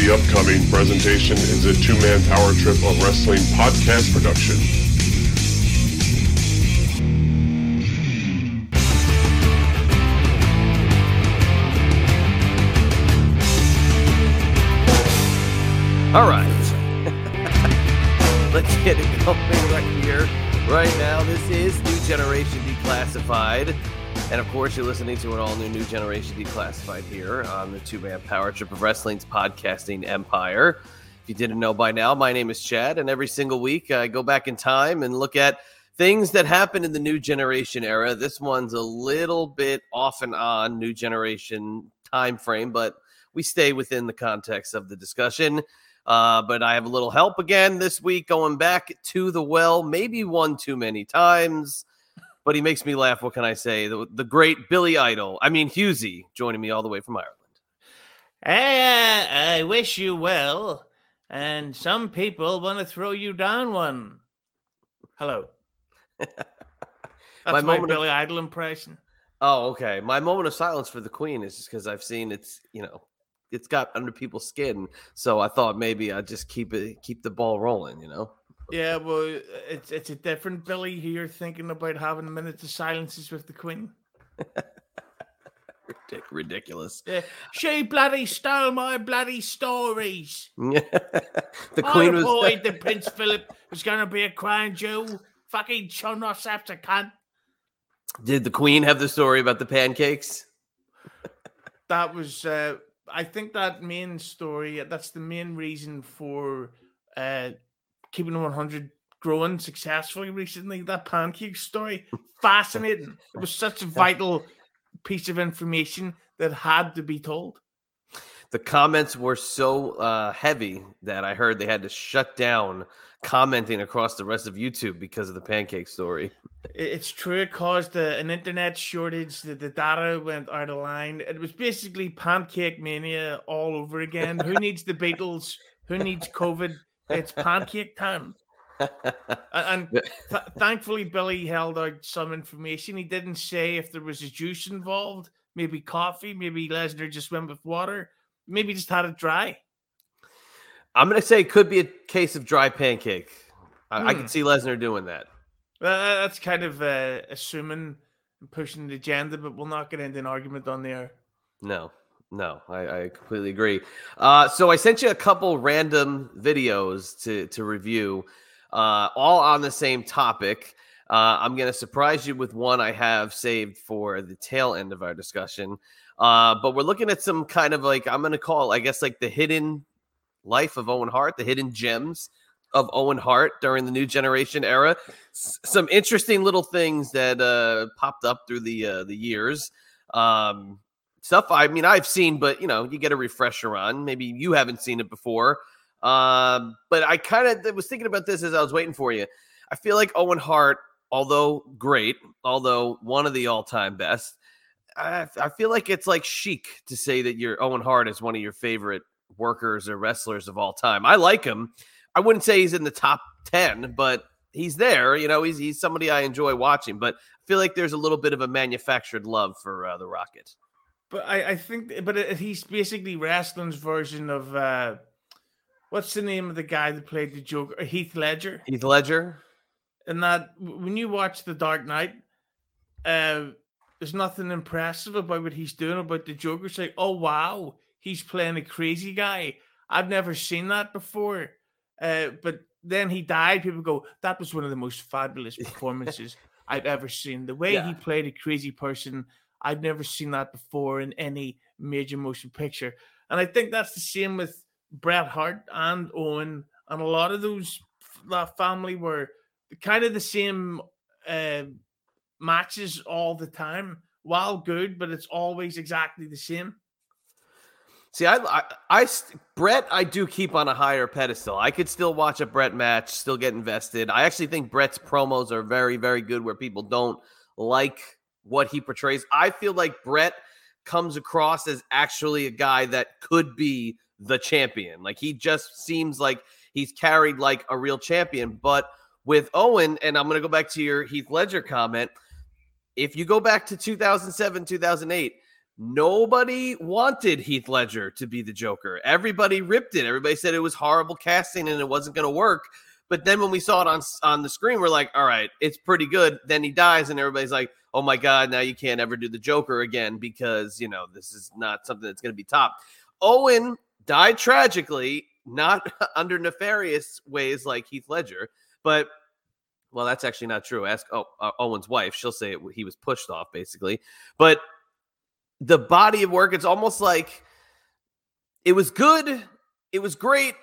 The upcoming presentation is a two man power trip of wrestling podcast production. All right. Let's get it going right here, right now. This is New Generation Declassified. And of course, you're listening to an all new New Generation Declassified here on the two man power trip of wrestling's podcasting empire. If you didn't know by now, my name is Chad, and every single week I go back in time and look at things that happened in the new generation era. This one's a little bit off and on new generation time frame, but we stay within the context of the discussion. Uh, but I have a little help again this week going back to the well, maybe one too many times. But he makes me laugh. What can I say? The, the great Billy Idol, I mean, Husey, joining me all the way from Ireland. I, I wish you well. And some people want to throw you down one. Hello. That's My my, moment of- Billy Idol impression. Oh, okay. My moment of silence for the Queen is just because I've seen it's, you know, it's got under people's skin. So I thought maybe I'd just keep it, keep the ball rolling, you know? Yeah, well, it's it's a different Billy here thinking about having a minute of silences with the Queen. Ridic- ridiculous. Yeah, she bloody stole my bloody stories. the I Queen was. reported that Prince Philip was going to be a crown jewel. Fucking chun us after cunt. Did the Queen have the story about the pancakes? that was uh i think that main story that's the main reason for uh keeping 100 growing successfully recently. That pancake story fascinating. It was such a vital piece of information that had to be told. The comments were so uh, heavy that I heard they had to shut down commenting across the rest of YouTube because of the pancake story. It's true it caused a, an internet shortage the, the data went out of line. It was basically pancake mania all over again. Who needs the beatles? Who needs covid it's pancake time And th- thankfully, Billy held out some information. He didn't say if there was a juice involved, maybe coffee, maybe Lesnar just went with water, maybe just had it dry. I'm going to say it could be a case of dry pancake. I, I Hmm. can see Lesnar doing that. Uh, that's kind of uh, assuming and pushing the agenda, but we'll not get into an argument on there. No, no, I, I completely agree. Uh, so I sent you a couple random videos to to review, uh, all on the same topic. Uh, I'm going to surprise you with one I have saved for the tail end of our discussion. Uh, but we're looking at some kind of like I'm going to call, I guess, like the hidden life of Owen Hart, the hidden gems of Owen Hart during the new generation era. S- some interesting little things that uh, popped up through the uh, the years. Um, stuff I mean I've seen, but you know, you get a refresher on. Maybe you haven't seen it before. Um, but I kind of was thinking about this as I was waiting for you. I feel like Owen Hart, although great, although one of the all-time best, I, I feel like it's like chic to say that your Owen Hart is one of your favorite workers or wrestlers of all time. I like him. I wouldn't say he's in the top 10, but he's there. You know, he's he's somebody I enjoy watching, but I feel like there's a little bit of a manufactured love for uh, the Rocket. But I, I think, but it, he's basically wrestling's version of uh, what's the name of the guy that played the Joker? Heath Ledger. Heath Ledger. and that when you watch The Dark Knight, uh, there's nothing impressive about what he's doing about the Joker. It's like, oh wow, he's playing a crazy guy. I've never seen that before. Uh, but then he died. People go, that was one of the most fabulous performances I've ever seen. The way he played a crazy person, I've never seen that before in any major motion picture. And I think that's the same with Bret Hart and Owen and a lot of those that family were kind of the same uh, matches all the time. While good, but it's always exactly the same. See, I, I, I, Bret, I do keep on a higher pedestal. I could still watch a Bret match, still get invested. I actually think Bret's promos are very, very good where people don't like what he portrays. I feel like Bret comes across as actually a guy that could be the champion. Like he just seems like he's carried like a real champion. But with Owen, and I'm going to go back to your Heath Ledger comment. If you go back to 2007, 2008, nobody wanted Heath Ledger to be the Joker. Everybody ripped it. Everybody said it was horrible casting and it wasn't going to work. But then when we saw it on on the screen, we're like, all right, it's pretty good. Then he dies, and everybody's like, oh my god, now you can't ever do the Joker again because you know this is not something that's going to be top. Owen died tragically, not under nefarious ways like Heath Ledger, but well, that's actually not true. Ask oh, uh, Owen's wife; she'll say it, he was pushed off, basically. But the body of work, it's almost like it was good, it was great,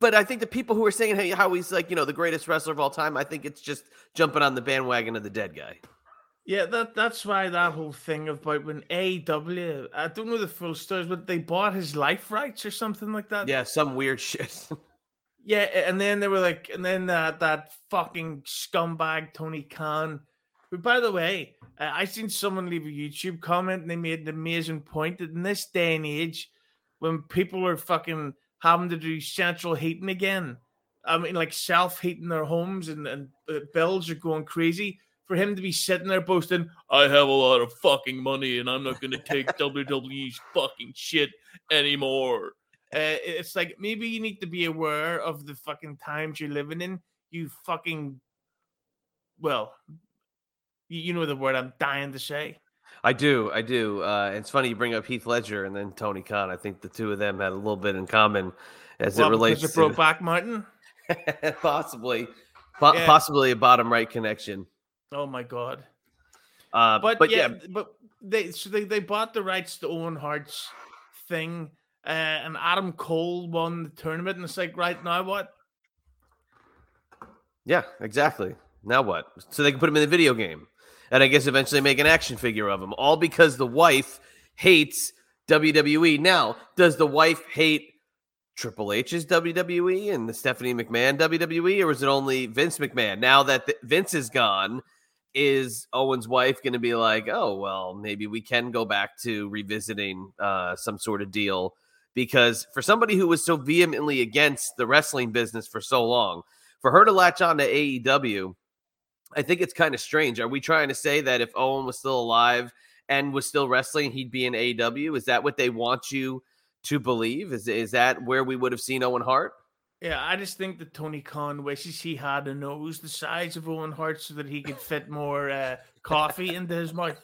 but I think the people who are saying hey, how he's like, you know, the greatest wrestler of all time, I think it's just jumping on the bandwagon of the dead guy. Yeah, that that's why that whole thing about when AEW, I don't know the full stories, but they bought his life rights or something like that. Yeah, some weird shit. yeah, and then they were like, and then that that fucking scumbag Tony Khan. But by the way, uh, I seen someone leave a YouTube comment and they made an amazing point that in this day and age, when people are fucking having to do central heating again. I mean, like self heating their homes and, and uh, bills are going crazy. For him to be sitting there boasting, I have a lot of fucking money and I'm not going to take WWE's fucking shit anymore. Uh, it's like maybe you need to be aware of the fucking times you're living in. You fucking, well, you, you know the word I'm dying to say. I do, I do. Uh, it's funny you bring up Heath Ledger and then Tony Khan. I think the two of them had a little bit in common as well, it relates to Brokeback Mountain. possibly, po- yeah. possibly a bottom right connection. Oh my god! Uh, but, but yeah, yeah, but they so they, they bought the rights to Owen Hart's thing, uh, and Adam Cole won the tournament, and it's like right now what? Yeah, exactly. Now what? So they can put him in the video game and I guess eventually make an action figure of him, all because the wife hates WWE. Now, does the wife hate Triple H's WWE and the Stephanie McMahon WWE, or is it only Vince McMahon? Now that the, Vince is gone, is Owen's wife going to be like, oh, well, maybe we can go back to revisiting uh, some sort of deal? Because for somebody who was so vehemently against the wrestling business for so long, for her to latch on to AEW, I think it's kind of strange. Are we trying to say that if Owen was still alive and was still wrestling, he'd be in AEW? Is that what they want you to believe? Is is that where we would have seen Owen Hart? Yeah, I just think that Tony Khan wishes he had a nose the size of Owen Hart so that he could fit more uh, coffee into his mouth.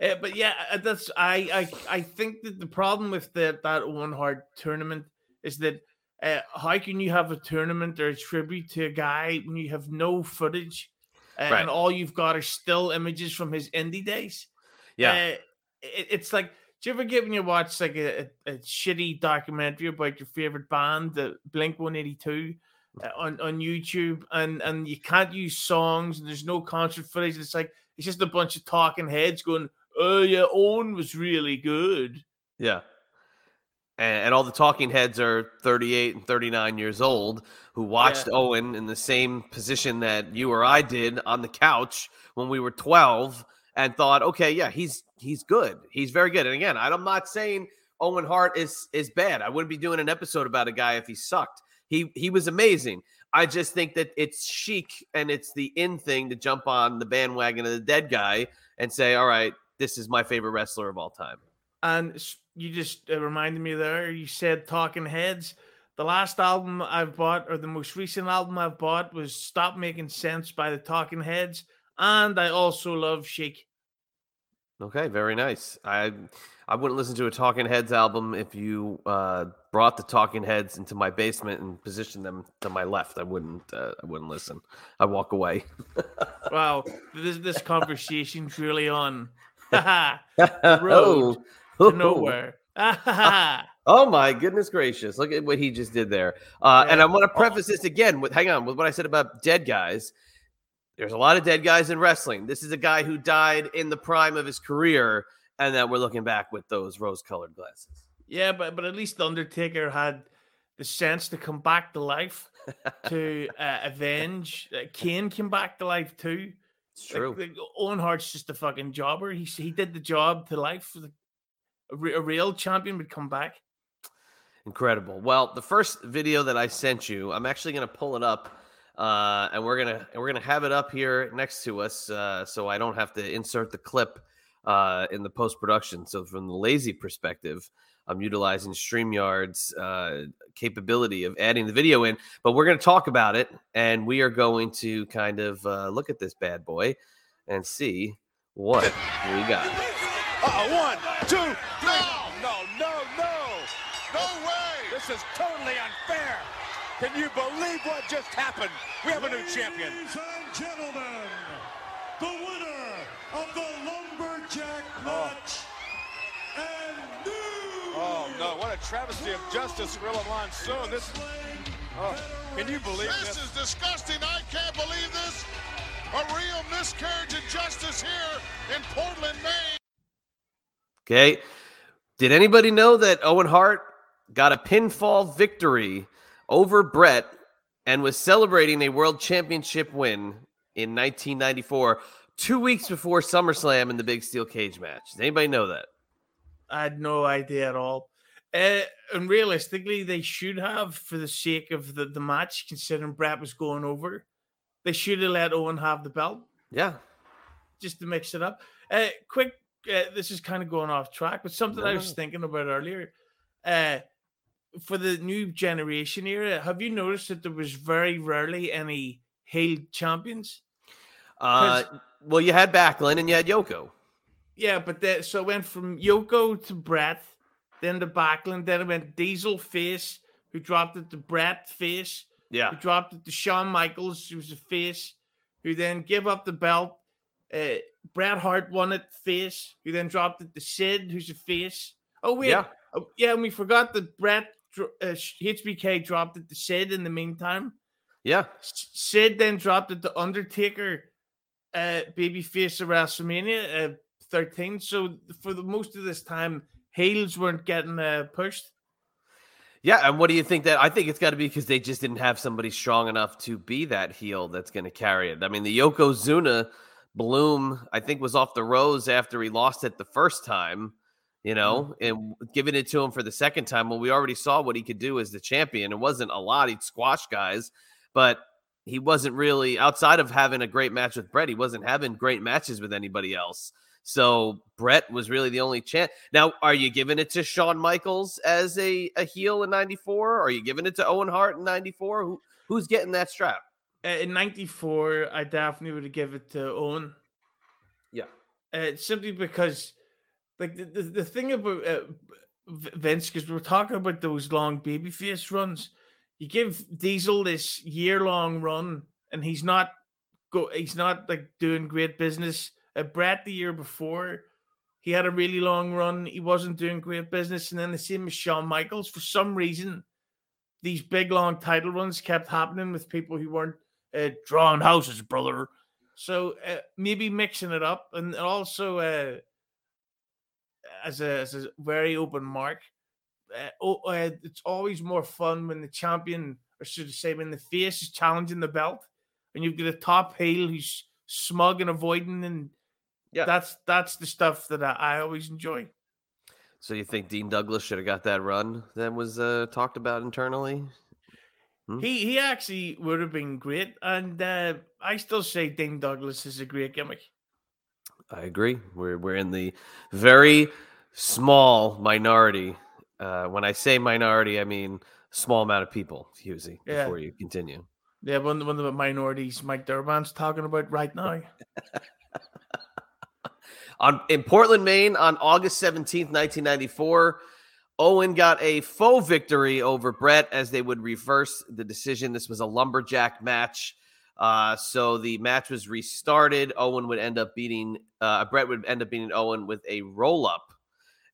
Uh, but yeah, uh, that's I, I I think that the problem with the, that Owen Hart tournament is that uh, how can you have a tournament or a tribute to a guy when you have no footage and right. all you've got are still images from his indie days. Yeah, uh, it, it's like, do you ever get when you watch like a, a, a shitty documentary about your favorite band, the Blink One Eighty Two? Uh, on on YouTube, and and you can't use songs, and there's no concert footage. It's like it's just a bunch of talking heads going, "Oh yeah, Owen was really good." Yeah, and, and all the talking heads are 38 and 39 years old who watched yeah. Owen in the same position that you or I did on the couch when we were 12 and thought, okay, yeah, he's he's good. He's very good. And again, I'm not saying Owen Hart is is bad. I wouldn't be doing an episode about a guy if he sucked. He he was amazing. I just think that it's chic and it's the in thing to jump on the bandwagon of the dead guy and say, all right, this is my favorite wrestler of all time. And you just reminded me there. You said Talking Heads. The last album I've bought, or the most recent album I've bought, was Stop Making Sense by the Talking Heads. And I also love Chic. Okay, very nice. I I wouldn't listen to a Talking Heads album if you uh, brought the Talking Heads into my basement and positioned them to my left. I wouldn't. Uh, I wouldn't listen. I walk away. wow, this this conversation's really on. road. oh to nowhere. oh my goodness gracious! Look at what he just did there. Uh, yeah. And I want to preface this again with, hang on, with what I said about dead guys. There's a lot of dead guys in wrestling. This is a guy who died in the prime of his career, and that we're looking back with those rose-colored glasses. Yeah, but but at least the Undertaker had the sense to come back to life to uh, avenge. Uh, Kane came back to life too. It's true. Like, like Owen Hart's just a fucking jobber. He he did the job to life a, re- a real champion would come back. Incredible. Well, the first video that I sent you, I'm actually going to pull it up, uh, and we're gonna we're gonna have it up here next to us, uh, so I don't have to insert the clip uh, in the post production. So from the lazy perspective, I'm utilizing StreamYard's uh, capability of adding the video in. But we're going to talk about it, and we are going to kind of uh, look at this bad boy and see what we got. Uh, one, two, three. No, no, no, no. No way. This is totally unfair. Can you believe what just happened? We have a new champion. Ladies and gentlemen, the winner of the lumberjack oh. match and new. Oh no, what a travesty of justice, Gorilla Monsoon. This oh, can you believe This this? is disgusting. I can't believe this. A real miscarriage of justice here in Portland, Maine. Okay. Did anybody know that Owen Hart got a pinfall victory over Bret and was celebrating a world championship win in 1994, two weeks before SummerSlam in the big steel cage match? Does anybody know that? I had no idea at all. Uh, and realistically, they should have, for the sake of the, the match, considering Bret was going over, they should have let Owen have the belt Yeah. just to mix it up. Uh, quick, uh, this is kind of going off track, but something I was no. thinking about earlier. Uh, for the new generation era, have you noticed that there was very rarely any heel champions? Uh, well, you had Backlund and you had Yoko. Yeah, but that so it went from Yoko to Bret, then to Backlund, then it went Diesel face, who dropped it to Bret face, Yeah. who dropped it to Shawn Michaels, who was a face, who then gave up the belt. Uh, Bret Hart won it face, who then dropped it to Sid, who's a face. Oh wait, Yeah. oh, yeah, and we forgot that Bret HBK dropped it to Sid in the meantime. Yeah. Sid then dropped it to Undertaker, uh, babyface of WrestleMania uh, 13. So for the most of this time, heels weren't getting uh, pushed. Yeah, and what do you think that? I think it's got to be because they just didn't have somebody strong enough to be that heel that's going to carry it. I mean, the Yokozuna bloom, I think, was off the rose after he lost it the first time, you know, and giving it to him for the second time. Well, we already saw what he could do as the champion. It wasn't a lot; he'd squash guys, but he wasn't really outside of having a great match with Bret. He wasn't having great matches with anybody else. So Bret was really the only chance. Now, are you giving it to Shawn Michaels as a, a heel in '94? Are you giving it to Owen Hart in '94? Who who's getting that strap? Uh, in 94, I definitely would have given it to Owen. Yeah. Uh, simply because, like, the, the, the thing about uh, Vince, because we're talking about those long babyface runs, you give Diesel this year long run, and he's not go, he's not like doing great business. Uh, Bret the year before, he had a really long run. He wasn't doing great business, and then the same as Shawn Michaels. For some reason, these big long title runs kept happening with people who weren't uh, drawing houses, brother. So uh, maybe mixing it up, and also uh, as a as a very open mark. Uh, oh, uh, it's always more fun when the champion, or should I say, when the face is challenging the belt, and you've got a top heel who's smug and avoiding, and Yeah. that's that's the stuff that I, I always enjoy. So you think Dean Douglas should have got that run that was uh, talked about internally? He he actually would have been great, and uh, I still say Dean Douglas is a great gimmick. I agree. We're we're in the very small minority. Uh, when I say minority, I mean small amount of people. Husey, Yeah. before you continue. Yeah, one, one of the minorities Mike Durban's talking about right now. On in Portland, Maine, on August 17th, 1994, Owen got a faux victory over Bret as they would reverse the decision. This was a lumberjack match. Uh, so the match was restarted. Owen would end up beating uh, Bret would end up beating Owen with a roll up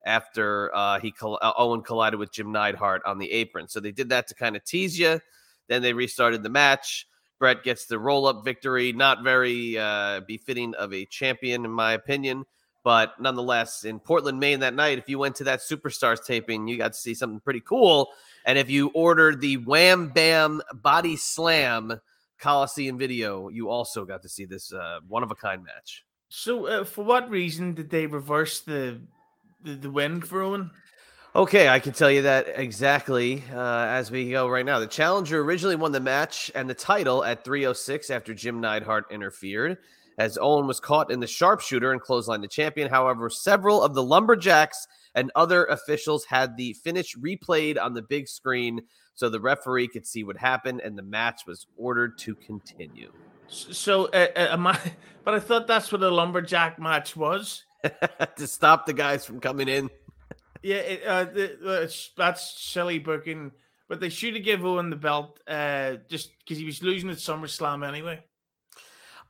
after uh, he uh, Owen collided with Jim Neidhart on the apron. So they did that to kind of tease you. Then they restarted the match. Bret gets the roll up victory. Not very uh, befitting of a champion, in my opinion. But nonetheless, in Portland, Maine that night, if you went to that Superstars taping, you got to see something pretty cool. And if you ordered the Wham Bam Body Slam Coliseum video, you also got to see this uh, one of a kind match. So, uh, for what reason did they reverse the the, win for Owen? Okay, I can tell you that exactly uh, as we go right now. The challenger originally won the match and the title at 306 after Jim Neidhart interfered. as Owen was caught in the sharpshooter and clotheslined the champion. However, several of the Lumberjacks and other officials had the finish replayed on the big screen so the referee could see what happened, and the match was ordered to continue. So, uh, uh, I, but I thought that's what a lumberjack match was. to stop the guys from coming in. Yeah, it, uh, the, uh, that's silly booking. But they should have given Owen the belt uh, just because he was losing at SummerSlam anyway.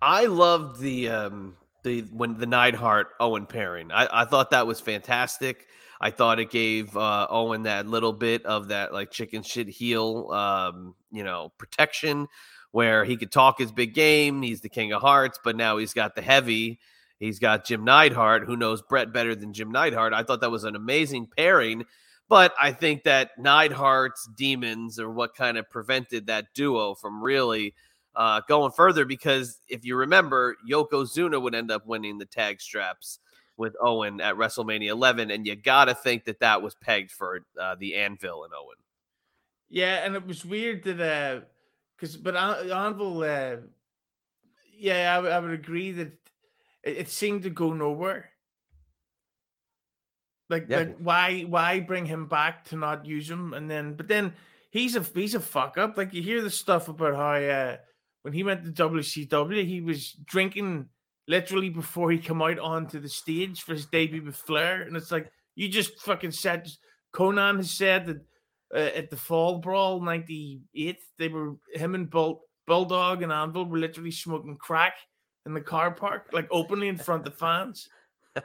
I loved the um, the when the Neidhart Owen pairing. I, I thought that was fantastic. I thought it gave uh, Owen that little bit of that like chicken shit heel, um, you know, protection where he could talk his big game. He's the king of hearts, but now he's got the heavy. He's got Jim Neidhart, who knows Bret better than Jim Neidhart. I thought that was an amazing pairing, but I think that Neidhart's demons are what kind of prevented that duo from really uh, going further. Because if you remember, Yokozuna would end up winning the tag straps with Owen at WrestleMania 11, and you got to think that that was pegged for uh, the Anvil and Owen. Yeah, and it was weird that uh, because but Anvil, uh, yeah, I, I would agree that it, it, seemed to go nowhere. Like, yeah. like why why bring him back to not use him and then but then he's a he's a fuck up. Like you hear the stuff about how uh, when he went to WCW, he was drinking literally before he come out onto the stage for his debut with Flair, and it's like you just fucking said. Konnan has said that uh, at the Fall Brawl '98. They were him and Bull, Bulldog and Anvil were literally smoking crack in the car park, like openly in front of the fans.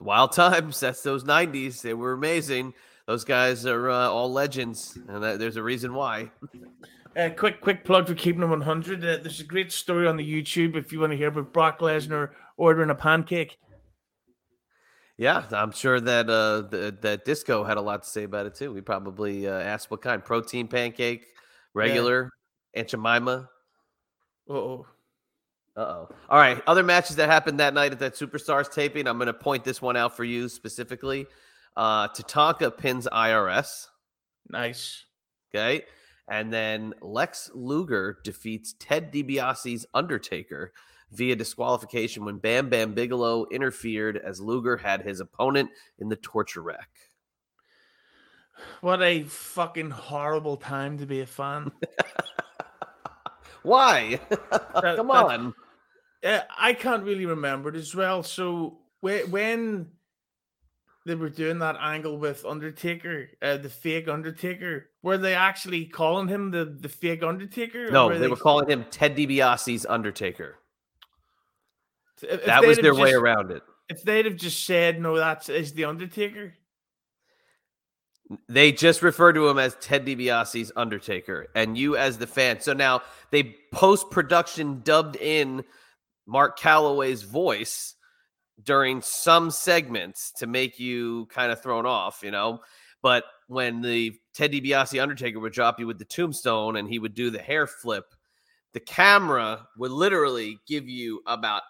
Wild times. That's those '90s. They were amazing. Those guys are uh, all legends, and that, there's a reason why. Uh, quick, quick plug for keeping them 100. Uh, there's a great story on the YouTube if you want to hear about Brock Lesnar ordering a pancake. Yeah, I'm sure that uh the, that Disco had a lot to say about it too. We probably uh, asked what kind: protein pancake, regular, yeah. Aunt Jemima. oh. Uh oh. All right. Other matches that happened that night at that Superstars taping. I'm going to point this one out for you specifically. Uh, Tatanka pins IRS. Nice. Okay. And then Lex Luger defeats Ted DiBiase's Undertaker via disqualification when Bam Bam Bigelow interfered as Luger had his opponent in the torture rack. What a fucking horrible time to be a fan. Why? that, Come on. Uh, I can't really remember it as well. So when they were doing that angle with Undertaker, uh, the fake Undertaker, were they actually calling him the, the fake Undertaker? No, were they, they, were calling him Ted DiBiase's Undertaker. If that was their way around it. If they'd have just said, no, that's is the Undertaker. They just refer to him as Ted DiBiase's Undertaker, and you as the fan. So now they post production dubbed in Mark Calloway's voice during some segments to make you kind of thrown off, you know. But when the Ted DiBiase Undertaker would drop you with the tombstone and he would do the hair flip, the camera would literally give you about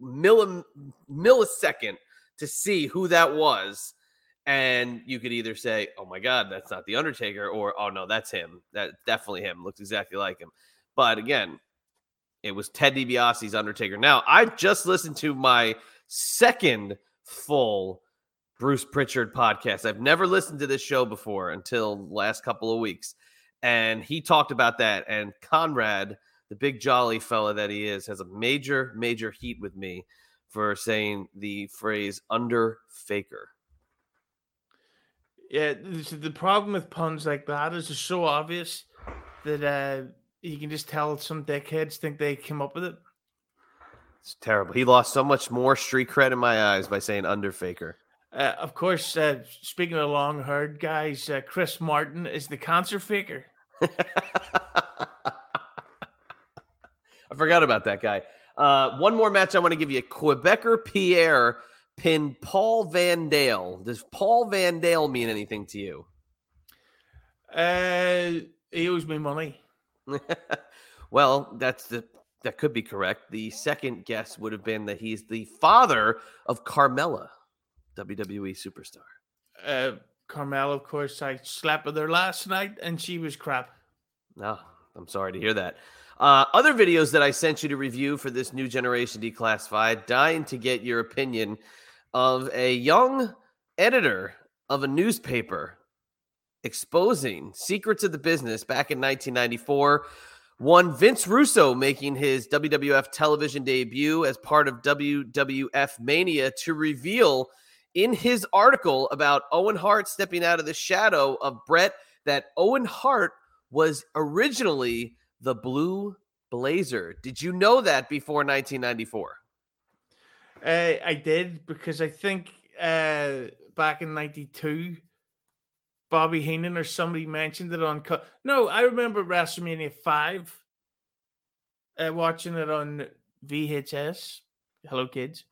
millim, millisecond to see who that was. And you could either say, oh my God, that's not The Undertaker, or oh no, that's him. That's definitely him. Looks exactly like him. But again, it was Ted DiBiase's Undertaker. Now, I just listened to my second full Bruce Prichard podcast. I've never listened to this show before until last couple of weeks. And he talked about that. And Conrad the big jolly fella that he is, has a major, major heat with me for saying the phrase under faker. Yeah, the problem with puns like that is it's so obvious that uh, you can just tell some dickheads think they came up with it. It's terrible. He lost so much more street cred in my eyes by saying under faker. Uh, of course, uh, speaking of long haired guys, uh, Chris Martin is the concert faker. I forgot about that guy. Uh, one more match I want to give you. Quebecer Pierre pinned Paul Van Dale. Does Paul Van Dale mean anything to you? Uh, he owes me money. well, that's the that could be correct. The second guess would have been that he's the father of Carmella, WWE superstar. Uh, Carmella, of course, I slept with her last night, and she was crap. No, oh, I'm sorry to hear that. Uh, other videos that I sent you to review for this new generation declassified, dying to get your opinion of a young editor of a newspaper exposing secrets of the business back in 1994. One Vince Russo making his WWF television debut as part of WWF Mania to reveal in his article about Owen Hart stepping out of the shadow of Bret that Owen Hart was originally the Blue Blazer. Did you know that before 1994? Uh, I did because I think uh, back in '92, Bobby Heenan or somebody mentioned it on. Co- no, I remember WrestleMania five. Uh, watching it on VHS. Hello, kids.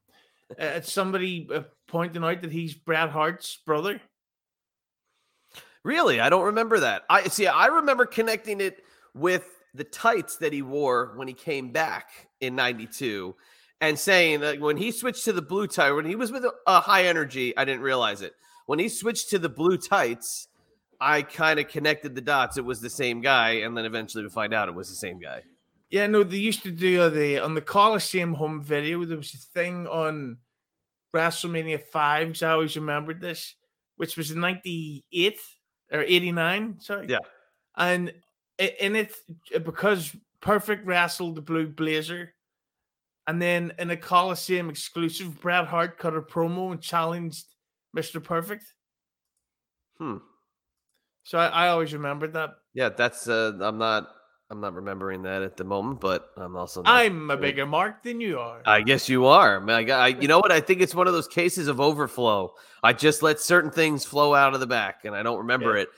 Uh, somebody uh, pointing out that he's Bret Hart's brother. Really, I don't remember that. I see. I remember connecting it with the tights that he wore when he came back in 92 and saying that when he switched to the blue tie, when he was with a high energy, I didn't realize it. When he switched to the blue tights, I kind of connected the dots. It was the same guy, and then eventually we find out it was the same guy. Yeah, no, they used to do uh, the on the Coliseum home video. There was a thing on WrestleMania five. Because I always remembered this, which was ninety eight or eighty nine. Sorry, yeah, and in it uh, because Perfect wrestled the Blue Blazer, and then in a Coliseum exclusive, Bret Hart cut a promo and challenged Mister Perfect. Hmm. So I, I always remembered that. Yeah, that's uh, I'm not I'm not remembering that at the moment, but I'm also not, I'm a bigger mark than you are. I guess you are. I, I, you know what? I think it's one of those cases of overflow. I just let certain things flow out of the back, and I don't remember yeah. it.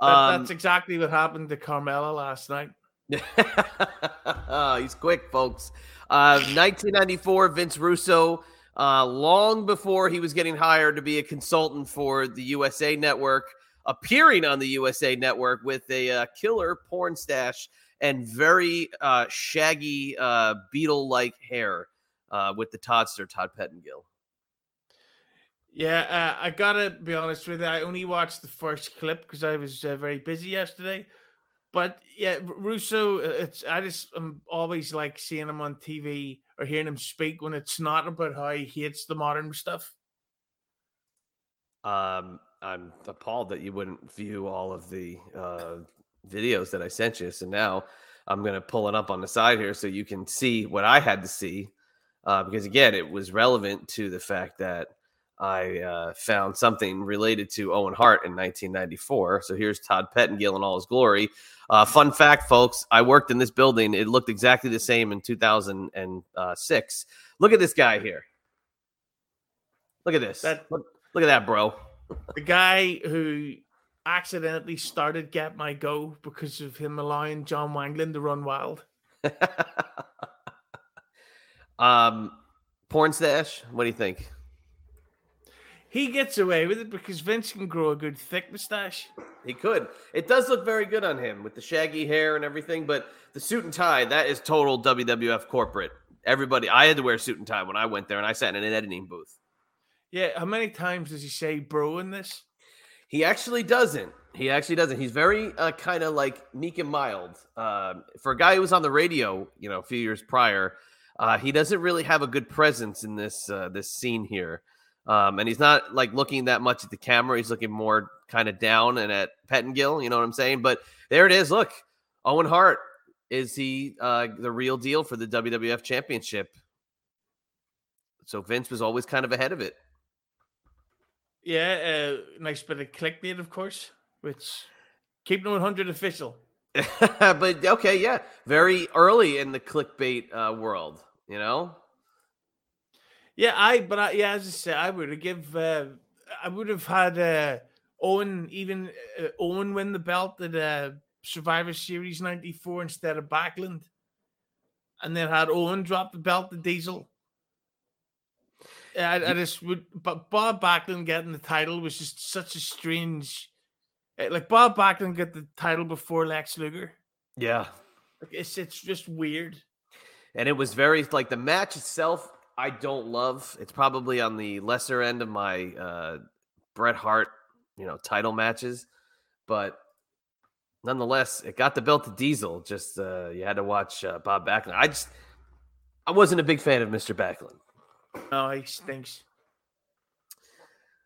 That, um, that's exactly what happened to Carmella last night. He's quick, folks. Uh, 1994, Vince Russo, uh, long before he was getting hired to be a consultant for the USA Network, appearing on the USA Network with a uh, killer porn stash and very uh, shaggy uh, Beatle-like hair uh, with the Toddster, Todd Pettengill. Yeah, uh, I gotta be honest with you. I only watched the first clip because I was very busy yesterday. But yeah, Russo, it's I just I'm always like seeing him on TV or hearing him speak when it's not about how he hates the modern stuff. Um, I'm appalled that you wouldn't view all of the uh, videos that I sent you. So now I'm gonna pull it up on the side here so you can see what I had to see. Uh, because again, it was relevant to the fact that I uh, found something related to Owen Hart in 1994. So here's Todd Pettengill in all his glory. Uh, fun fact, folks, I worked in this building. It looked exactly the same in 2006. Look at this guy here. Look at this. That, look, look at that, bro. the guy who accidentally started Get My Go because of him allowing John Wangland to run wild. um, porn stash. What do you think? He gets away with it because Vince can grow a good thick mustache. He could. It does look very good on him with the shaggy hair and everything, but the suit and tie, that is total WWF corporate. Everybody, I had to wear suit and tie when I went there and I sat in an editing booth. Yeah, how many times does he say bro in this? He actually doesn't. He actually doesn't. He's very uh, kind of like meek and mild. Uh, for a guy who was on the radio, you know, a few years prior, uh, he doesn't really have a good presence in this uh, this scene here. Um, and he's not like looking that much at the camera. He's looking more kind of down and at Pettengill. You know what I'm saying? But there it is. Look, Owen Hart is he uh, the real deal for the WWF Championship? So Vince was always kind of ahead of it. Yeah, uh, nice bit of clickbait, of course, which keep the 100 official. but okay, yeah, very early in the clickbait uh, world, you know. Yeah, I but I, yeah, as I said, I would have give. Uh, I would have had uh, Owen even uh, Owen win the belt at uh, Survivor Series '94 instead of Backlund, and then had Owen drop the belt to Diesel. I, I just would, but Bob Backlund getting the title was just such a strange. Eh, like Bob Backlund get the title before Lex Luger. Yeah, like it's it's just weird. And it was very like the match itself I don't love. It's probably on the lesser end of my uh, Bret Hart, you know, title matches, but nonetheless, it got the belt to Diesel. Just uh, you had to watch uh, Bob Backlund. I just I wasn't a big fan of Mr. Backlund. Oh, he stinks.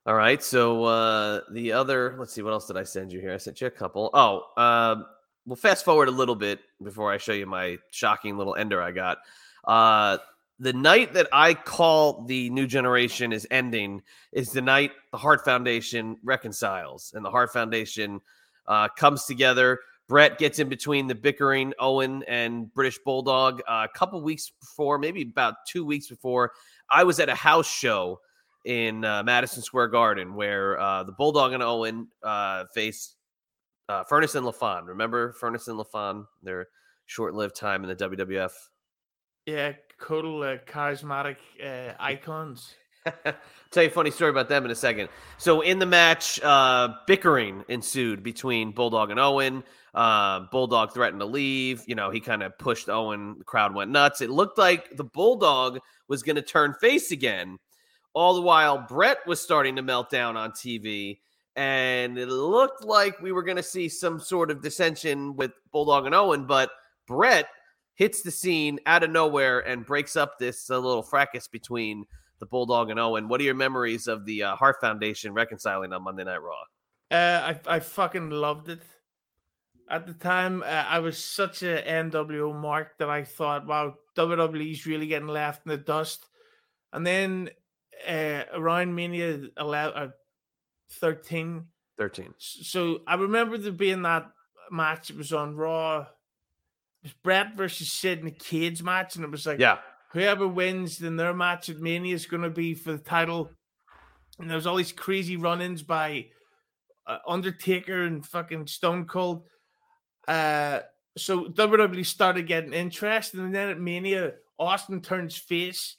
All right, so uh, the other, let's see, what else did I send you here? I sent you a couple. Oh, um, we'll fast forward a little bit before I show you my shocking little ender I got. Uh, the night that I call the new generation is ending is the night the Hart Foundation reconciles and the Hart Foundation uh, comes together. Bret gets in between the bickering Owen and British Bulldog uh, a couple weeks before, maybe about two weeks before. I was at a house show in uh, Madison Square Garden where uh, the Bulldog and Owen uh, faced uh, Furnas and LaFon. Remember Furnas and LaFon? Their short-lived time in the WWF. Yeah, total uh, charismatic uh, icons. Tell you a funny story about them in a second. So in the match, uh, bickering ensued between Bulldog and Owen. Uh, Bulldog threatened to leave. You know, he kind of pushed Owen. The crowd went nuts. It looked like the Bulldog was going to turn face again. All the while, Bret was starting to melt down on TV. And it looked like we were going to see some sort of dissension with Bulldog and Owen. But Bret hits the scene out of nowhere and breaks up this uh, little fracas between the Bulldog and Owen. What are your memories of the uh, Hart Foundation reconciling on Monday Night Raw? Uh, I I fucking loved it. At the time, uh, I was such a NWO mark that I thought, wow, WWE's really getting left in the dust. And then uh, around Mania 11, uh, 13, 13. so I remember there being that match. It was on Raw. It was Bret versus Sid in a cage match, and it was like, Yeah. whoever wins, then their match at Mania is going to be for the title. And there was all these crazy run-ins by uh, Undertaker and fucking Stone Cold. Uh, so WWE started getting interest, and then at Mania, Austin turns face,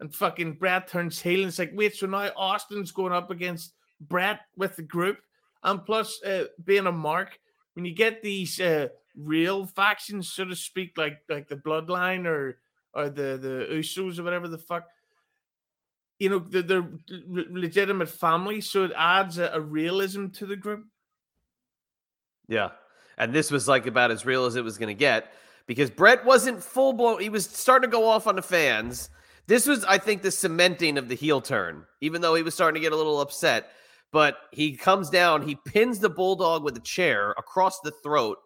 and fucking Bret turns heel. And it's like, wait, so now Austin's going up against Bret with the group, and plus uh, being a mark. When you get these uh, real factions, so to speak, like like the Bloodline or or the the Usos or whatever the fuck. You know, they're, they're legitimate family, so it adds a, a realism to the group. Yeah. And this was like about as real as it was going to get because Bret wasn't full blown. He was starting to go off on the fans. This was, I think, the cementing of the heel turn, even though he was starting to get a little upset. But he comes down, he pins the bulldog with a chair across the throat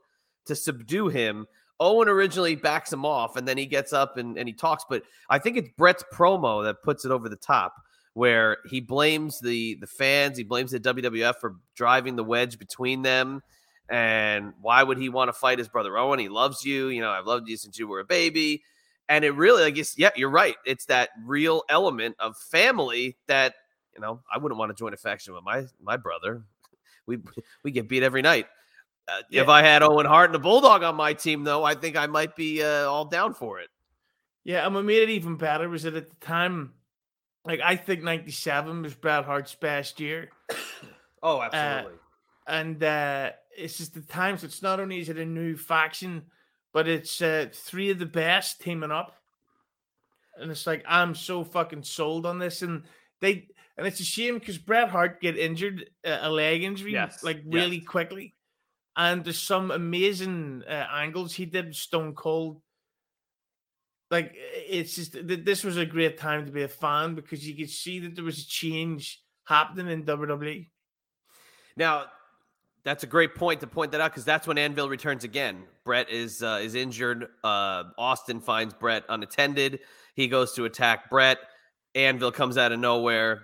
to subdue him. Owen originally backs him off and then he gets up and, and he talks. But I think it's Bret's promo that puts it over the top where he blames the the fans, he blames the WWF for driving the wedge between them. And why would he want to fight his brother Owen? He loves you. You know, I've loved you since you were a baby. And it really, I guess, yeah, you're right. It's that real element of family that, you know, I wouldn't want to join a faction with my my brother. We we get beat every night. Uh, If I had Owen Hart and a Bulldog on my team, though, I think I might be uh, all down for it. Yeah, and what made it even better was that at the time, like I think '97 was Bret Hart's best year, Oh, absolutely. and uh, it's just the times. It's not only is it a new faction, but it's uh, three of the best teaming up, and it's like I'm so fucking sold on this, and they and it's a shame because Bret Hart get injured, uh, a leg injury, Yes, like yes. really quickly, and there's some amazing uh, angles he did Stone Cold like it's just th- this was a great time to be a fan because you could see that there was a change happening in. WWE. Now, that's a great point to point that out because that's when Anvil returns again. Bret is uh, is injured. Uh, Austin finds Bret unattended. He goes to attack Bret. Anvil comes out of nowhere.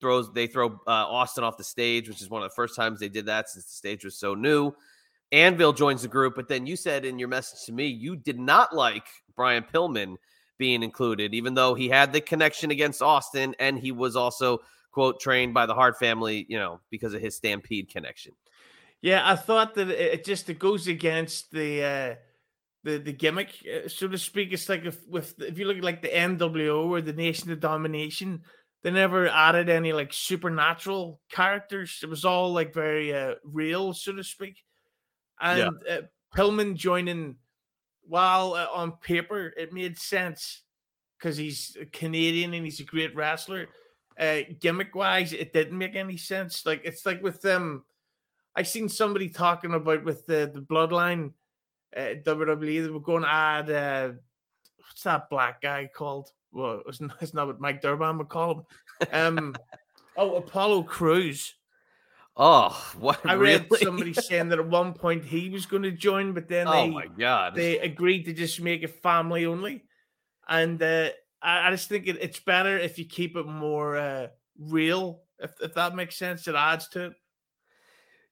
Throws they throw uh, Austin off the stage, which is one of the first times they did that since the stage was so new. Anvil joins the group, but then you said in your message to me you did not like Brian Pillman being included, even though he had the connection against Austin and he was also quote trained by the Hart family, you know, because of his Stampede connection. Yeah, I thought that it, just it goes against the uh, the the gimmick, uh, so to speak. It's like if with if you look at like the NWO or the Nation of Domination, they never added any like supernatural characters. It was all like very uh, real, so to speak. Yeah. And uh, Pillman joining, while uh, on paper it made sense because he's a Canadian and he's a great wrestler. Uh, gimmick wise, it didn't make any sense. Like it's like with them. I seen somebody talking about with the the bloodline uh, WWE. They were going to add uh, what's that black guy called? Well, it's not, it's not what Mike Durban would call him. Um, oh, Apollo Crews. Oh, what? I read really? somebody saying that at one point he was going to join, but then Oh they my god! they agreed to just make it family only. And uh, I, I just think it, it's better if you keep it more uh, real, if, if that makes sense. It adds to it.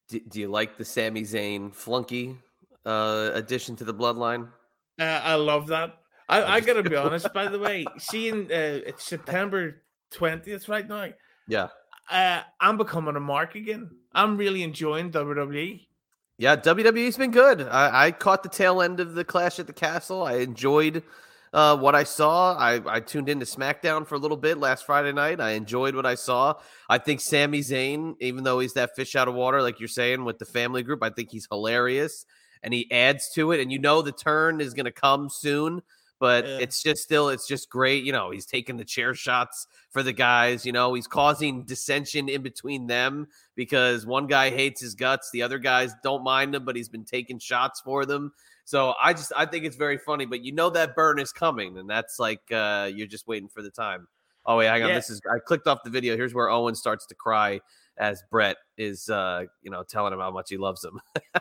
do, do you like the Sami Zayn flunky uh, addition to the bloodline? Uh, I love that. I, I gotta be honest, by the way, seeing uh, it's September 20th right now, Yeah, uh, I'm becoming a mark again. I'm really enjoying. WWE. yeah. WWE's been good. I, I caught the tail end of the Clash at the Castle. I enjoyed uh, what I saw. I, I tuned into SmackDown for a little bit last Friday night. I enjoyed what I saw. I think Sami Zayn, even though he's that fish out of water, like you're saying with the family group, I think he's hilarious and he adds to it. And you know the turn is going to come soon. But Yeah. it's just still, it's just great. You know, he's taking the chair shots for the guys. You know, he's causing dissension in between them because one guy hates his guts, the other guys don't mind him, but he's been taking shots for them. So I just I think it's very funny, but you know that burn is coming, and that's like uh you're just waiting for the time. Oh wait, hang on. Yeah. This is I clicked off the video. Here's where Owen starts to cry as Bret is uh you know telling him how much he loves him.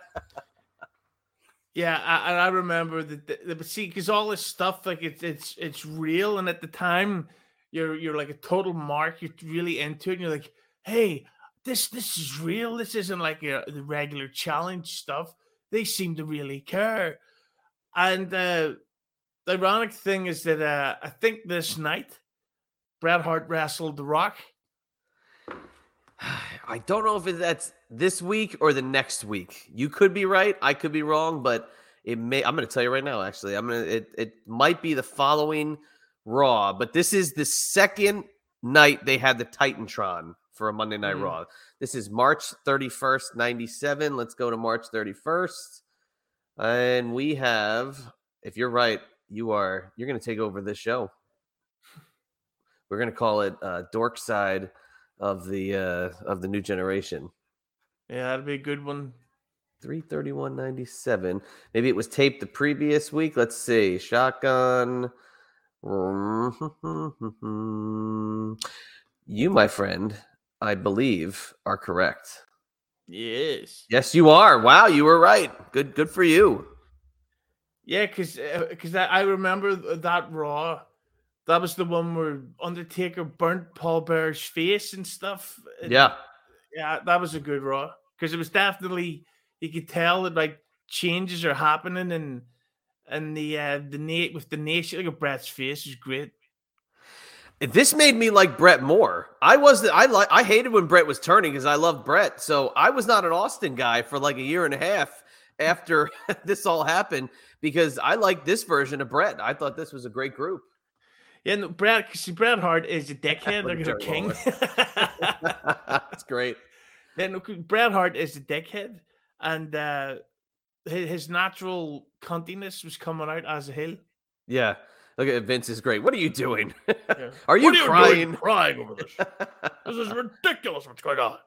Yeah, I, I remember that. But see, because all this stuff, like it's it's it's real, and at the time, you're you're like a total mark. You're really into it, and you're like, hey, this this is real. This isn't like a, the regular challenge stuff. They seem to really care. And uh, the ironic thing is that uh, I think this night, Bret Hart wrestled The Rock. I don't know if that's this week or the next week. You could be right. I could be wrong, but it may. I'm going to tell you right now. Actually, I'm going to. It it might be the following Raw, but this is the second night they had the Titantron for a Monday Night Mhm. Raw. This is March 31st, 97. Let's go to March 31st, and we have. If you're right, you are. You're going to take over this show. We're going to call it uh, Dork Side of the uh of the new generation. Yeah, that'd be a good one. 331.97. Maybe it was taped the previous week. Let's see. Shotgun. You, my friend, I believe are correct. Yes. Yes, you are. Wow, you were right. Good good for you. Yeah, because because uh, I, I remember that Raw. That was the one where Undertaker burnt Paul Bearer's face and stuff. Yeah. yeah, that was a good Raw because it was definitely you could tell that like changes are happening and and the uh the Nate with the nation. Look at Bret's face is great. This made me like Bret more. I was I like I hated when Bret was turning because I loved Bret. So I was not an Austin guy for like a year and a half after this all happened because I liked this version of Bret. I thought this was a great group. Yeah, no, Bret. See, Bret Hart is a dickhead. Look at at king. That's great. Then look, Bret Hart is a dickhead, and uh, his, his natural cuntiness was coming out as a heel. Yeah. Look at Vince is great. What are you doing? Yeah. Are you doing crying? crying over this? this is ridiculous. What's going on?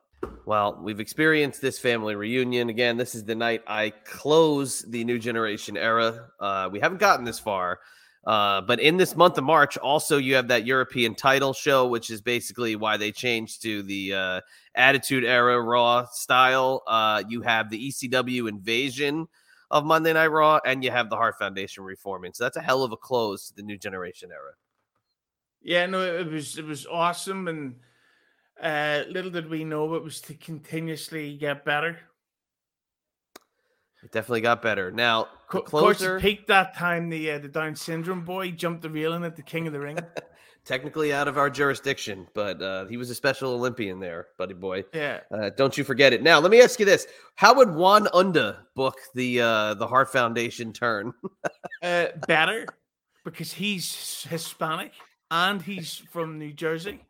Well, we've experienced this family reunion again. This is the night I close the new generation era. Uh, we haven't gotten this far, uh, but in this month of March, also you have that European title show, which is basically why they changed to the uh, Attitude Era Raw style. Uh, you have the ECW invasion of Monday Night Raw, and you have the Heart Foundation reforming. So that's a hell of a close to the new generation era. Yeah, no, it was it was awesome, and uh, little did we know it was to continuously get better. It definitely got better. Now, Co- Of course, closer. it peaked that time. The uh, the Down syndrome boy jumped the railing at the King of the Ring. technically out of our jurisdiction, but uh, he was a special Olympian there, buddy boy. yeah, Uh, don't you forget it. Now, let me ask you this: How would Juan Unda book the uh, the Heart Foundation turn? uh, better because he's Hispanic and he's from New Jersey.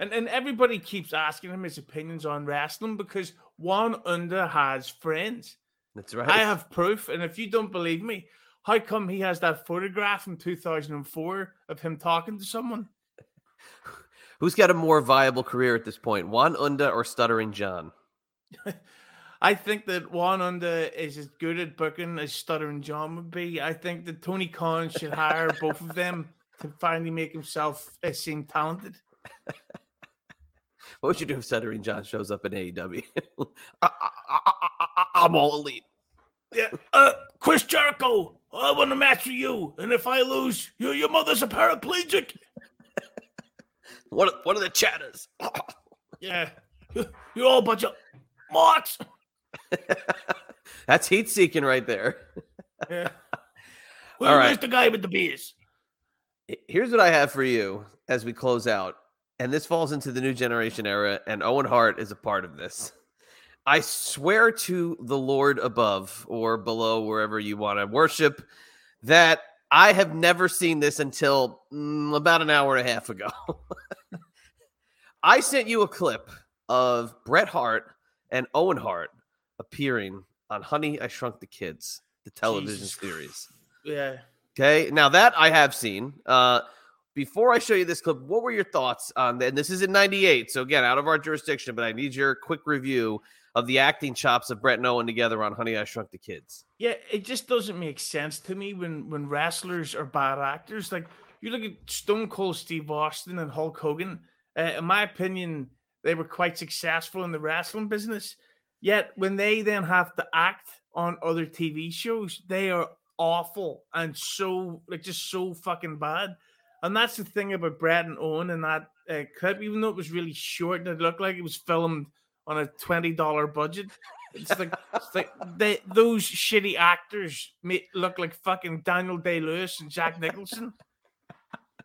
And and everybody keeps asking him his opinions on wrestling because Juan Unda has friends. That's right. I have proof, and if you don't believe me, how come he has that photograph from 2004 of him talking to someone? Who's got a more viable career at this point, Juan Unda or Stuttering John? I think that Juan Unda is as good at booking as Stuttering John would be. I think that Tony Khan should hire both of them to finally make himself uh, seem talented. What would you do if Stuttering John shows up in AEW? I, am all elite. Yeah, uh, Chris Jericho, I want to match with you, and if I lose, you, your mother's a paraplegic. what? What are the chatters? yeah, you're all a bunch of marks. That's heat seeking right there. yeah. Where, all right. Where's the guy with the beers? Here's what I have for you as we close out. And this falls into the new generation era, and Owen Hart is a part of this. I swear to the Lord above or below, wherever you want to worship, that I have never seen this until mm, about an hour and a half ago. I sent you a clip of Bret Hart and Owen Hart appearing on Honey, I Shrunk the Kids, the television Jesus. series. Yeah. Okay. Now that I have seen, uh, before I show you this clip, what were your thoughts on that? And this is in 98. So again, out of our jurisdiction, but I need your quick review of the acting chops of Bret and Owen together on Honey, I Shrunk the Kids. Yeah, it just doesn't make sense to me when when wrestlers are bad actors. Like you look at Stone Cold Steve Austin and Hulk Hogan. Uh, in my opinion, they were quite successful in the wrestling business. Yet when they then have to act on other TV shows, they are awful and so like just so fucking bad. And that's the thing about Bret and Owen in that uh, clip, even though it was really short and it looked like it was filmed on a twenty dollar budget. It's like, it's like they, those shitty actors make, look like fucking Daniel Day Lewis and Jack Nicholson.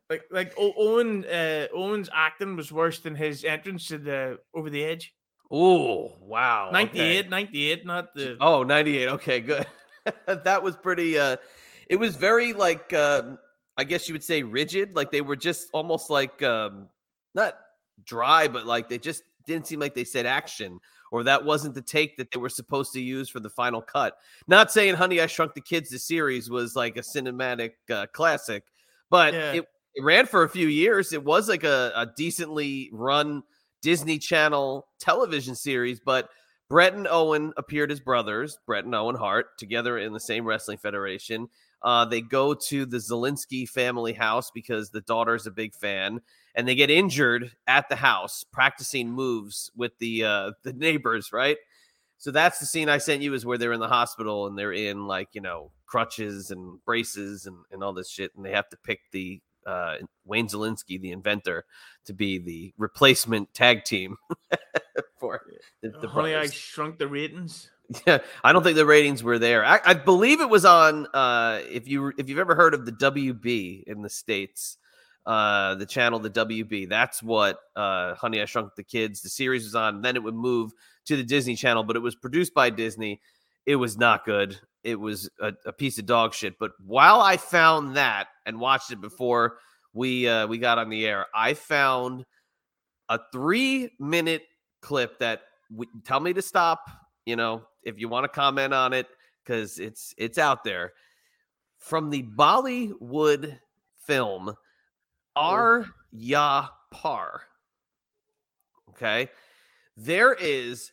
like like Owen uh, Owen's acting was worse than his entrance to the Over the Edge. Oh wow, 98, okay. 98, not the oh 98. Okay, good. that was pretty. uh It was very like. uh I guess you would say rigid. Like they were just almost like um, not dry, but like they just didn't seem like they said action or that wasn't the take that they were supposed to use for the final cut. Not saying Honey I Shrunk the Kids the series was like a cinematic uh, classic, but yeah. it, it, ran for a few years. It was like a, a decently run Disney Channel television series, but Bret and Owen appeared as brothers, Bret and Owen Hart, together in the same wrestling federation. Uh, they go to the Szalinski family house because the daughter's a big fan, and they get injured at the house practicing moves with the uh, the neighbors. Right. So that's the scene I sent you is where they're in the hospital and they're in like you know crutches and braces and, and all this shit, and they have to pick the uh, Wayne Szalinski, the inventor, to be the replacement tag team for the, the Honey, I Shrunk the Ratings. Yeah, I don't think the ratings were there. I, I, believe it was on. Uh, if you if you've ever heard of the WB in the states, uh, the channel the WB. That's what uh, Honey I Shrunk the Kids. The series was on. Then it would move to the Disney Channel, but it was produced by Disney. It was not good. It was a, a piece of dog shit. But while I found that and watched it before we uh, we got on the air, I found a three minute clip that we, tell me to stop you know, if you want to comment on it, because it's it's out there. From the Bollywood film Aar Ya Paar. Okay, there is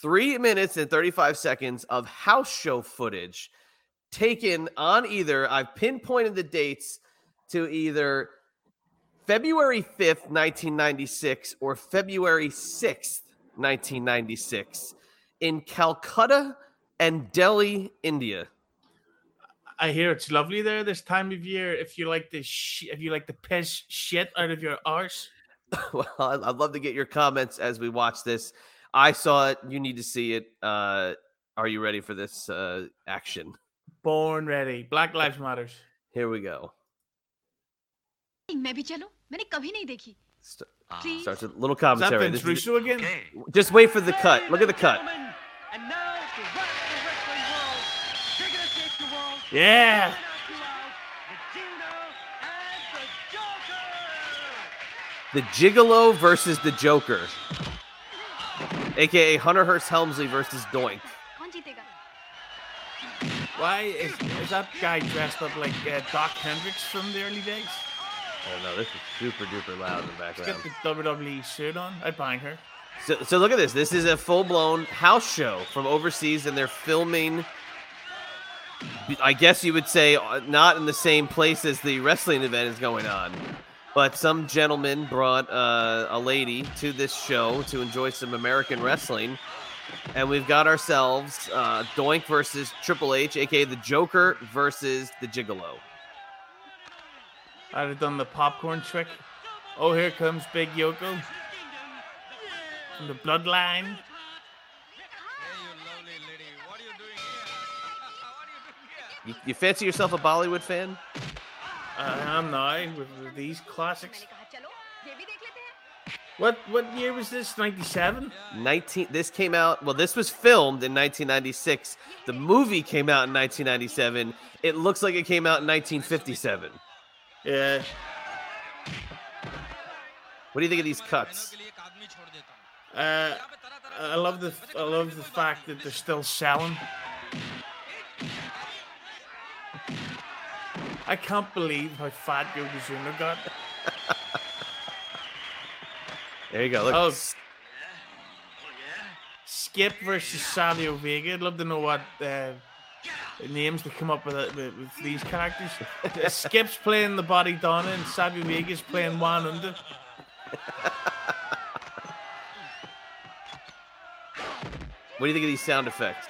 three minutes and 35 seconds of house show footage taken on either, I've pinpointed the dates to either February 5th, 1996 or February 6th, 1996 in Calcutta and Delhi, India. I hear it's lovely there this time of year. If you like the sh- if you like the piss shit out of your arse. well, I'd love to get your comments as we watch this. I saw it. You need to see it. Uh, are you ready for this uh, action? Born ready. Black Lives Matters. Here we go. मैं भी चलूं? मैंने कभी नहीं देखी. Please. Starts with a little commentary. Is that Vince Russo again? Okay. Just wait for the cut. Look at the cut. Yeah. The Gigolo versus the Joker, aka Hunter Hearst Helmsley versus Doink. Why is, is that guy dressed up like uh, Doc Hendrix from the early days? I don't know. This is super duper loud in the background. She's got the WWE suit on. I'd buy her. So, so look at this. This is a full blown house show from overseas, and they're filming. I guess you would say uh, not in the same place as the wrestling event is going on, but some gentleman brought uh, a lady to this show to enjoy some American wrestling, and we've got ourselves uh, Doink versus Triple H, aka the Joker versus the Gigolo. I'd have done the popcorn trick. Oh, here comes Big Yoko from the bloodline. You, you, fancy yourself a Bollywood fan? Uh, I'm now with, with these classics. What what year was this? 97? 19 This came out, well this was filmed in 1996. The movie came out in 1997. It looks like it came out in 1957. Yeah. What do you think of these cuts? Uh, I love the I love the fact that they're still selling. I can't believe how fat Yokozuna got. there you go look Oh. Skip versus Savio Vega. I'd love to know what uh, names to come up with, uh, with with these characters. Skip's playing the Bodydonna and Savio Vega's playing Juan Unda. what do you think of these sound effects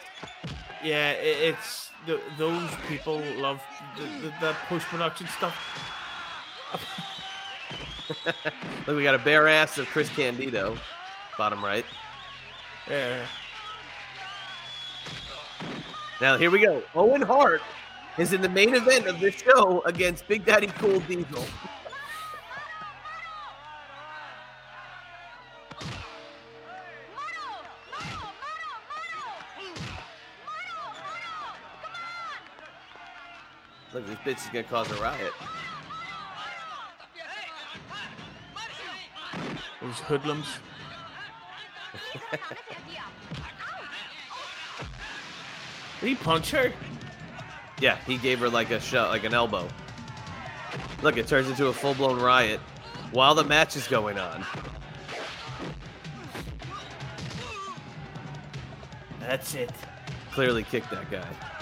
Yeah, it, it's the, those people love the, the, the post production stuff. look we got a bare ass of chris candido bottom right Yeah. now here we go owen hart is in the main event of this show against big daddy cool diesel this bitch is gonna cause a riot Those hoodlums. Did he punch her? Yeah, he gave her like a shot, like an elbow. Look, it turns into a full blown riot while the match is going on. That's it. Clearly kicked that guy.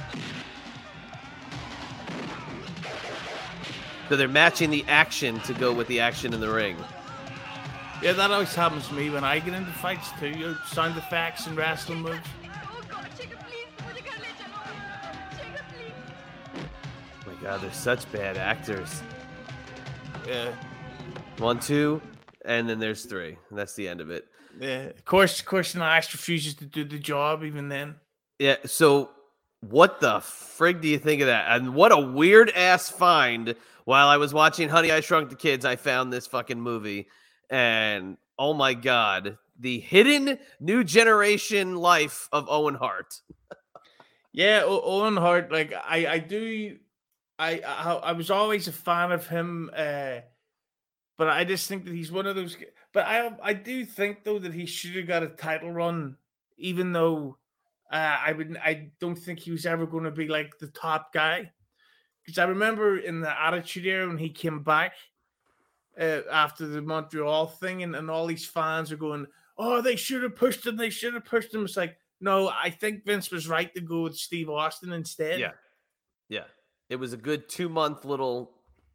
So they're matching the action to go with the action in the ring. Yeah, that always happens to me when I get into fights too. You sign the facts and wrestling moves. Oh my god, they're such bad actors. Yeah. One, two, and then there's three. And that's the end of it. Yeah. Of course, of course, Nash refuses to do the job even then. Yeah. So, what the frig do you think of that? And what a weird ass find while I was watching Honey I Shrunk the Kids, I found this fucking movie, and oh my god, the hidden new generation life of Owen Hart. Yeah, o- Owen Hart. Like I, I do. I, I, I was always a fan of him. Uh, but I just think that he's one of those. But I, I do think though that he should have got a title run, even though uh, I would. I don't think he was ever going to be like the top guy. Because I remember in the Attitude Era when he came back uh, after the Montreal thing, and, and all these fans are going, "Oh, they should have pushed him. They should have pushed him." It's like, no, I think Vince was right to go with Steve Austin instead. Yeah. Yeah. It was a good two month little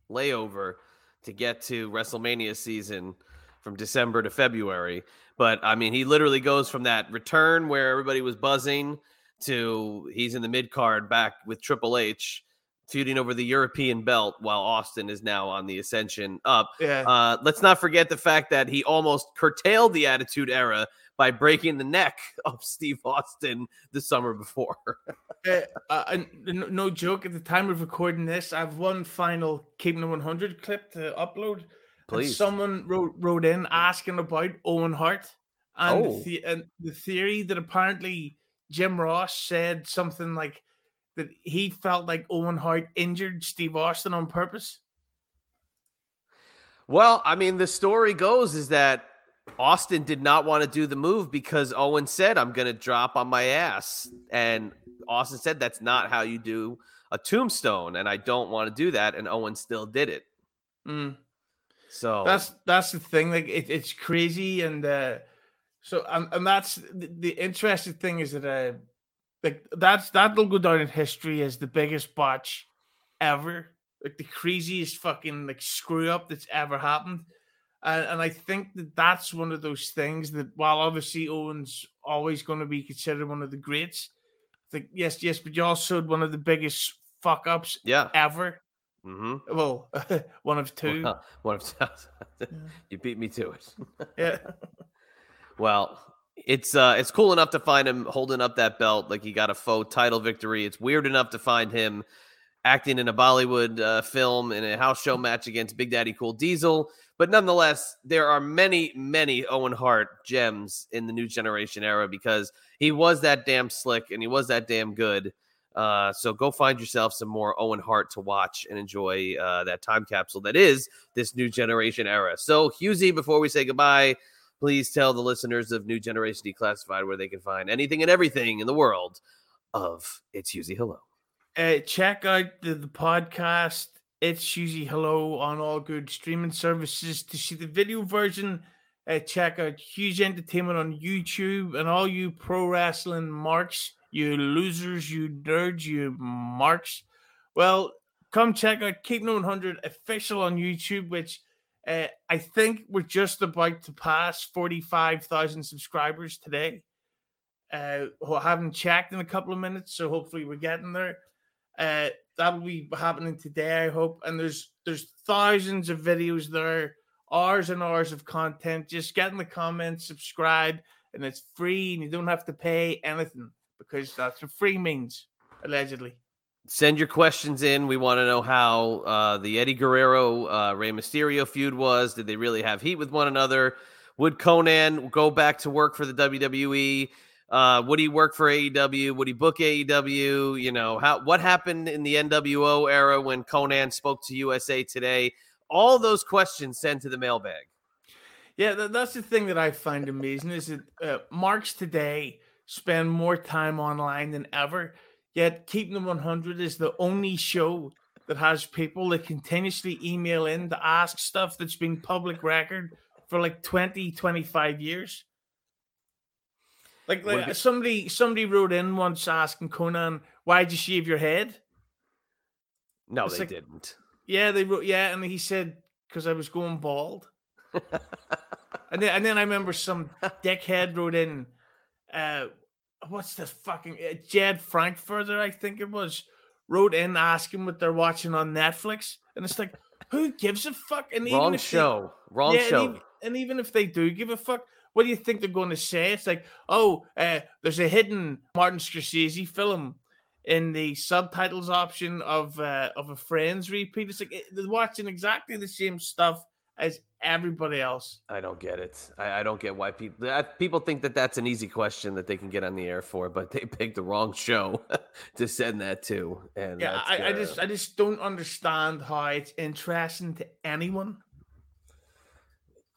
layover to get to WrestleMania season from December to February. But I mean, he literally goes from that return where everybody was buzzing to he's in the mid card back with Triple H feuding over the European belt while Austin is now on the ascension up. yeah. Uh, let's not forget the fact that he almost curtailed the Attitude Era by breaking the neck of Steve Austin the summer before. Uh, uh, and no, joke. At the time of recording this, I have one final Keeping It 100 clip to upload. Please. someone wrote wrote in asking about Owen Hart and, Oh. the, and the theory that apparently Jim Ross said something like that he felt like Owen Hart injured Steve Austin on purpose. Well, I mean, the story goes is that Austin did not want to do the move because Owen said, I'm going to drop on my ass. And Austin said, that's not how you do a tombstone. And I don't want to do that. And Owen still did it. Mm. So That's that's the thing. Like it, it's crazy, and uh, So and and that's the, the interesting thing is that uh, like that's that'll go down in history as the biggest botch ever, like the craziest fucking like screw up that's ever happened. And, and I think that that's one of those things that while obviously Owen's always going to be considered one of the greats, like yes, yes, but you also had one of the biggest fuck ups Yeah. ever. Mm-hmm. Well, one of two. One of two. you beat me to it. Yeah. Well, it's uh it's cool enough to find him holding up that belt like he got a faux title victory. It's weird enough to find him acting in a Bollywood uh, film in a house show match against Big Daddy Cool Diesel. But nonetheless, there are many, many Owen Hart gems in the new generation era because he was that damn slick and he was that damn good. Uh, so go find yourself some more Owen Hart to watch and enjoy uh, that time capsule that is this new generation era. So, Husey, before we say goodbye, please tell the listeners of New Generation Declassified where they can find anything and everything in the world of It's Husey Hello. Uh, check out the, the podcast. It's Husey Hello on all good streaming services. To see the video version, uh, check out Huge Entertainment on YouTube and all you pro wrestling marks, you losers, you nerds, you marks. Well, come check out Keep No 100 official on YouTube, which uh, I think we're just about to pass 45,000 subscribers today. Uh, I haven't checked in a couple of minutes, so hopefully we're getting there. Uh, that'll be happening today, I hope. And there's there's thousands of videos there, hours and hours of content. Just get in the comments, subscribe, and it's free, and you don't have to pay anything because that's what free means, allegedly. Send your questions in. We want to know how uh, the Eddie Guerrero uh, Rey Mysterio feud was. Did they really have heat with one another? Would Konnan go back to work for the WWE? Uh, would he work for AEW? Would he book AEW? You know, how what happened in the NWO era when Konnan spoke to USA Today? All those questions sent to the mailbag. Yeah, that's the thing that I find amazing is that uh, marks today spend more time online than ever. Yet, Keeping Them 100 is the only show that has people that continuously email in to ask stuff that's been public record for like 20, 25 years. Like, like somebody somebody wrote in once asking Konnan, why'd you shave your head? No, It's they like- didn't. Yeah, they wrote. Yeah, and he said because I was going bald. and then and then I remember some dickhead wrote in, uh, what's the fucking uh, Jed Frankfurter? I think it was wrote in asking what they're watching on Netflix, and it's like, who gives a fuck? And Wrong if they- show. Wrong yeah, show. And even, and even if they do give a fuck, what do you think they're going to say? It's like, oh, uh, there's a hidden Martin Scorsese film in the subtitles option of uh, of a Friends repeat. It's like eh, they're watching exactly the same stuff as everybody else. I don't get it. I, I don't get why people that, people think that that's an easy question that they can get on the air for, but they picked the wrong show to send that to. And Yeah, I, I just I just don't understand how it's interesting to anyone.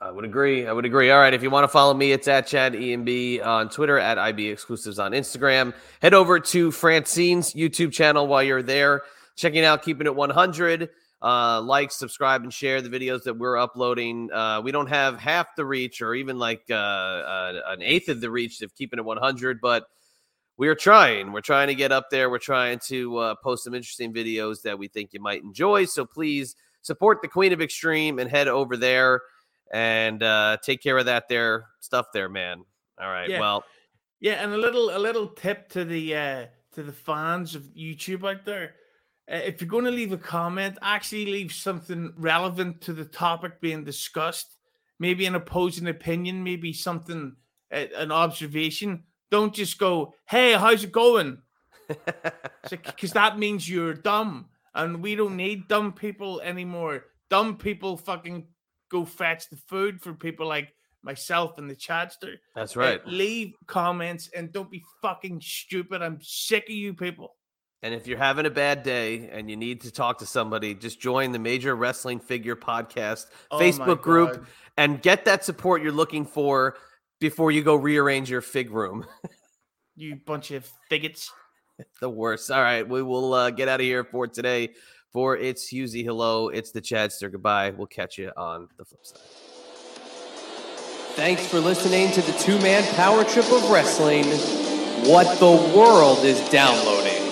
I would agree. I would agree. All right. If you want to follow me, it's at Chad EMB on Twitter, at IB Exclusives on Instagram. Head over to Francine's YouTube channel while you're there, checking out Keeping It 100. Uh, like, subscribe, and share the videos that we're uploading. Uh, we don't have half the reach or even like uh, uh, an eighth of the reach of Keeping It 100, but we are trying. We're trying to get up there. We're trying to uh, post some interesting videos that we think you might enjoy. So please support the Queen of Extreme and head over there and uh, take care of that there stuff there, man. All right. Yeah. Well, Yeah, and a little a little tip to the uh to the fans of YouTube out there. Uh, if you're going to leave a comment, actually leave something relevant to the topic being discussed. Maybe an opposing opinion, maybe something uh, an observation. Don't just go, "Hey, how's it going?" Because that means you're dumb, and we don't need dumb people anymore. Dumb people fucking go fetch the food for people like myself and the Chadster. that's Uh, right. leave comments and don't be fucking stupid. I'm sick of you people. And if you're having a bad day and you need to talk to somebody, just join the Major Wrestling Figure Podcast Oh Facebook group and get that support you're looking for before you go rearrange your fig room. You bunch of faggots. the worst. All right, we will uh, get out of here for today. For it's Husey, hello. It's the Chadster. Goodbye. We'll catch you on the flip side. Thanks for listening to the two man power trip of wrestling. What the world is downloading.